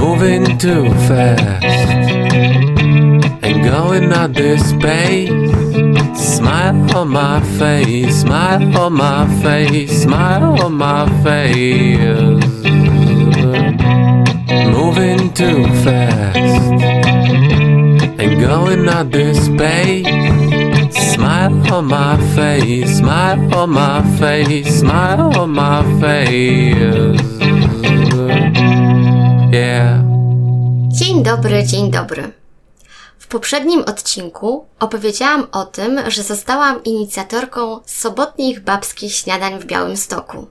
moving too fast and going at this pace. Smile on my face, smile on my face, smile on my face. Moving too fast and going at this pace. Smile on my face, smile on my face, smile on my face. Yeah. Dzień dobry, dzień dobry. W poprzednim odcinku opowiedziałam o tym, że zostałam inicjatorką sobotnich babskich śniadań w Białymstoku.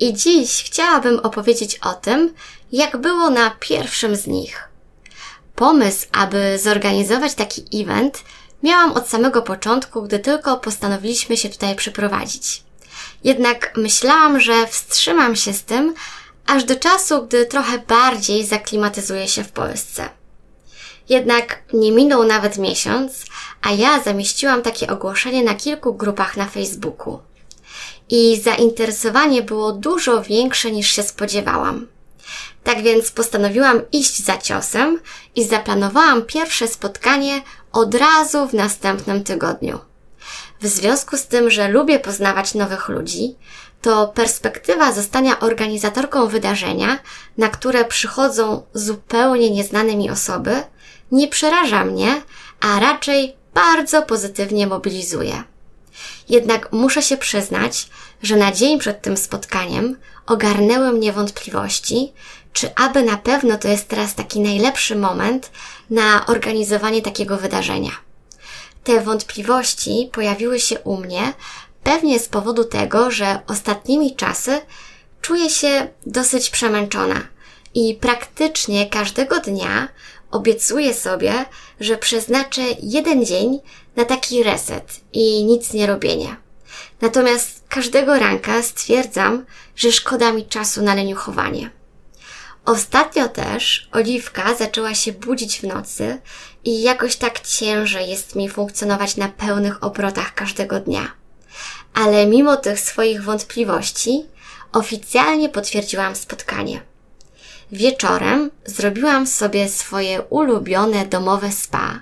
I dziś chciałabym opowiedzieć o tym, jak było na pierwszym z nich. Pomysł, aby zorganizować taki event, miałam od samego początku, gdy tylko postanowiliśmy się tutaj przeprowadzić. Jednak myślałam, że wstrzymam się z tym, aż do czasu, gdy trochę bardziej zaklimatyzuję się w Polsce. Jednak nie minął nawet miesiąc, a ja zamieściłam takie ogłoszenie na kilku grupach na Facebooku. I zainteresowanie było dużo większe niż się spodziewałam. Tak więc postanowiłam iść za ciosem i zaplanowałam pierwsze spotkanie od razu w następnym tygodniu. W związku z tym, że lubię poznawać nowych ludzi, to perspektywa zostania organizatorką wydarzenia, na które przychodzą zupełnie nieznane mi osoby, nie przeraża mnie, a raczej bardzo pozytywnie mobilizuje. Jednak muszę się przyznać, że na dzień przed tym spotkaniem ogarnęły mnie wątpliwości, czy aby na pewno to jest teraz taki najlepszy moment na organizowanie takiego wydarzenia. Te wątpliwości pojawiły się u mnie pewnie z powodu tego, że ostatnimi czasy czuję się dosyć przemęczona i praktycznie każdego dnia obiecuję sobie, że przeznaczę jeden dzień na taki reset i nic nie robienie. Natomiast każdego ranka stwierdzam, że szkoda mi czasu na leniuchowanie. Ostatnio też Oliwka zaczęła się budzić w nocy i jakoś tak ciężej jest mi funkcjonować na pełnych obrotach każdego dnia. Ale mimo tych swoich wątpliwości, oficjalnie potwierdziłam spotkanie. Wieczorem zrobiłam sobie swoje ulubione domowe spa,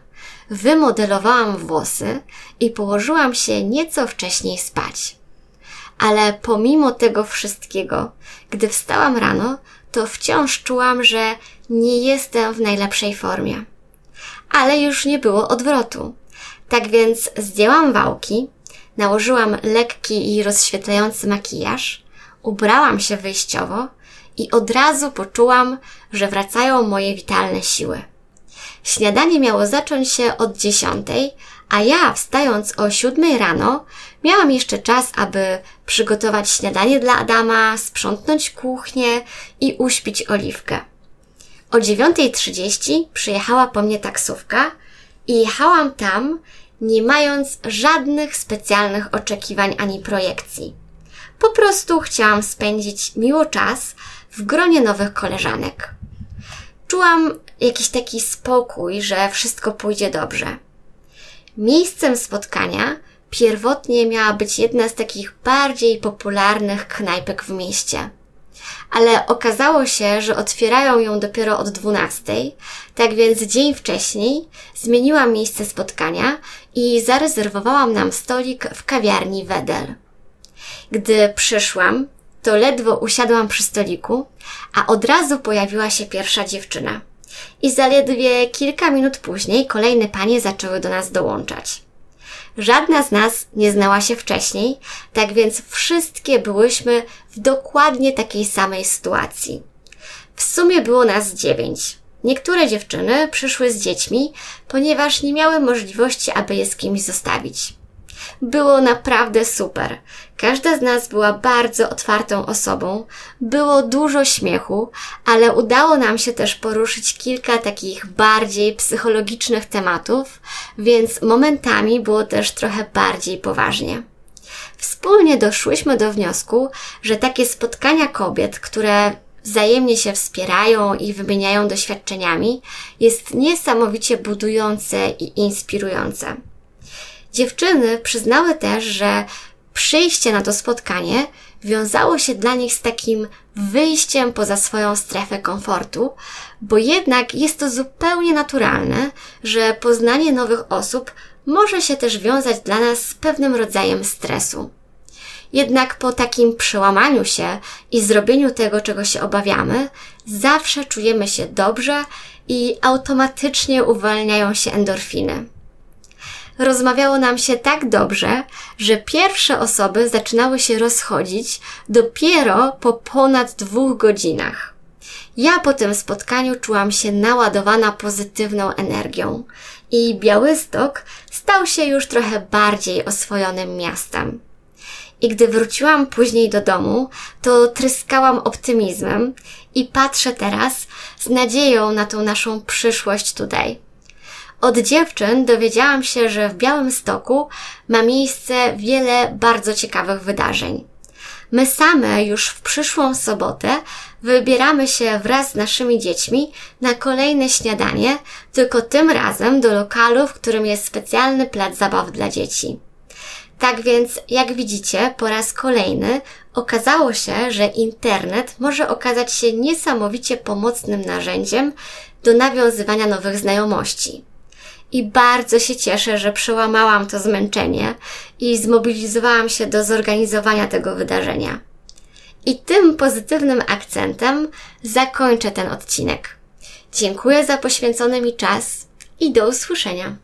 wymodelowałam włosy i położyłam się nieco wcześniej spać. Ale pomimo tego wszystkiego, gdy wstałam rano, to wciąż czułam, że nie jestem w najlepszej formie. Ale już nie było odwrotu. Tak więc zdjęłam wałki, nałożyłam lekki i rozświetlający makijaż, ubrałam się wyjściowo i od razu poczułam, że wracają moje witalne siły. Śniadanie miało zacząć się od dziesiątej, a ja wstając o siódmej rano miałam jeszcze czas, aby przygotować śniadanie dla Adama, sprzątnąć kuchnię i uśpić oliwkę. O 9.30 przyjechała po mnie taksówka i jechałam tam, nie mając żadnych specjalnych oczekiwań ani projekcji. Po prostu chciałam spędzić miło czas w gronie nowych koleżanek. Czułam jakiś taki spokój, że wszystko pójdzie dobrze. Miejscem spotkania pierwotnie miała być jedna z takich bardziej popularnych knajpek w mieście. Ale okazało się, że otwierają ją dopiero od 12, tak więc dzień wcześniej zmieniłam miejsce spotkania i zarezerwowałam nam stolik w kawiarni Wedel. Gdy przyszłam, to ledwo usiadłam przy stoliku, a od razu pojawiła się pierwsza dziewczyna. I zaledwie kilka minut później kolejne panie zaczęły do nas dołączać. Żadna z nas nie znała się wcześniej, tak więc wszystkie byłyśmy w dokładnie takiej samej sytuacji. W sumie było nas dziewięć. Niektóre dziewczyny przyszły z dziećmi, ponieważ nie miały możliwości, aby je z kimś zostawić. Było naprawdę super. Każda z nas była bardzo otwartą osobą, było dużo śmiechu, ale udało nam się też poruszyć kilka takich bardziej psychologicznych tematów, więc momentami było też trochę bardziej poważnie. Wspólnie doszłyśmy do wniosku, że takie spotkania kobiet, które wzajemnie się wspierają i wymieniają doświadczeniami, jest niesamowicie budujące i inspirujące. Dziewczyny przyznały też, że przyjście na to spotkanie wiązało się dla nich z takim wyjściem poza swoją strefę komfortu, bo jednak jest to zupełnie naturalne, że poznanie nowych osób może się też wiązać dla nas z pewnym rodzajem stresu. Jednak po takim przełamaniu się i zrobieniu tego, czego się obawiamy, zawsze czujemy się dobrze i automatycznie uwalniają się endorfiny. Rozmawiało nam się tak dobrze, że pierwsze osoby zaczynały się rozchodzić dopiero po ponad dwóch godzinach. Ja po tym spotkaniu czułam się naładowana pozytywną energią i Białystok stał się już trochę bardziej oswojonym miastem. I gdy wróciłam później do domu, to tryskałam optymizmem i patrzę teraz z nadzieją na tą naszą przyszłość tutaj. Od dziewczyn dowiedziałam się, że w Białym Stoku ma miejsce wiele bardzo ciekawych wydarzeń. My same już w przyszłą sobotę wybieramy się wraz z naszymi dziećmi na kolejne śniadanie, tylko tym razem do lokalu, w którym jest specjalny plac zabaw dla dzieci. Tak więc, jak widzicie, po raz kolejny okazało się, że internet może okazać się niesamowicie pomocnym narzędziem do nawiązywania nowych znajomości. I bardzo się cieszę, że przełamałam to zmęczenie i zmobilizowałam się do zorganizowania tego wydarzenia. I tym pozytywnym akcentem zakończę ten odcinek. Dziękuję za poświęcony mi czas i do usłyszenia.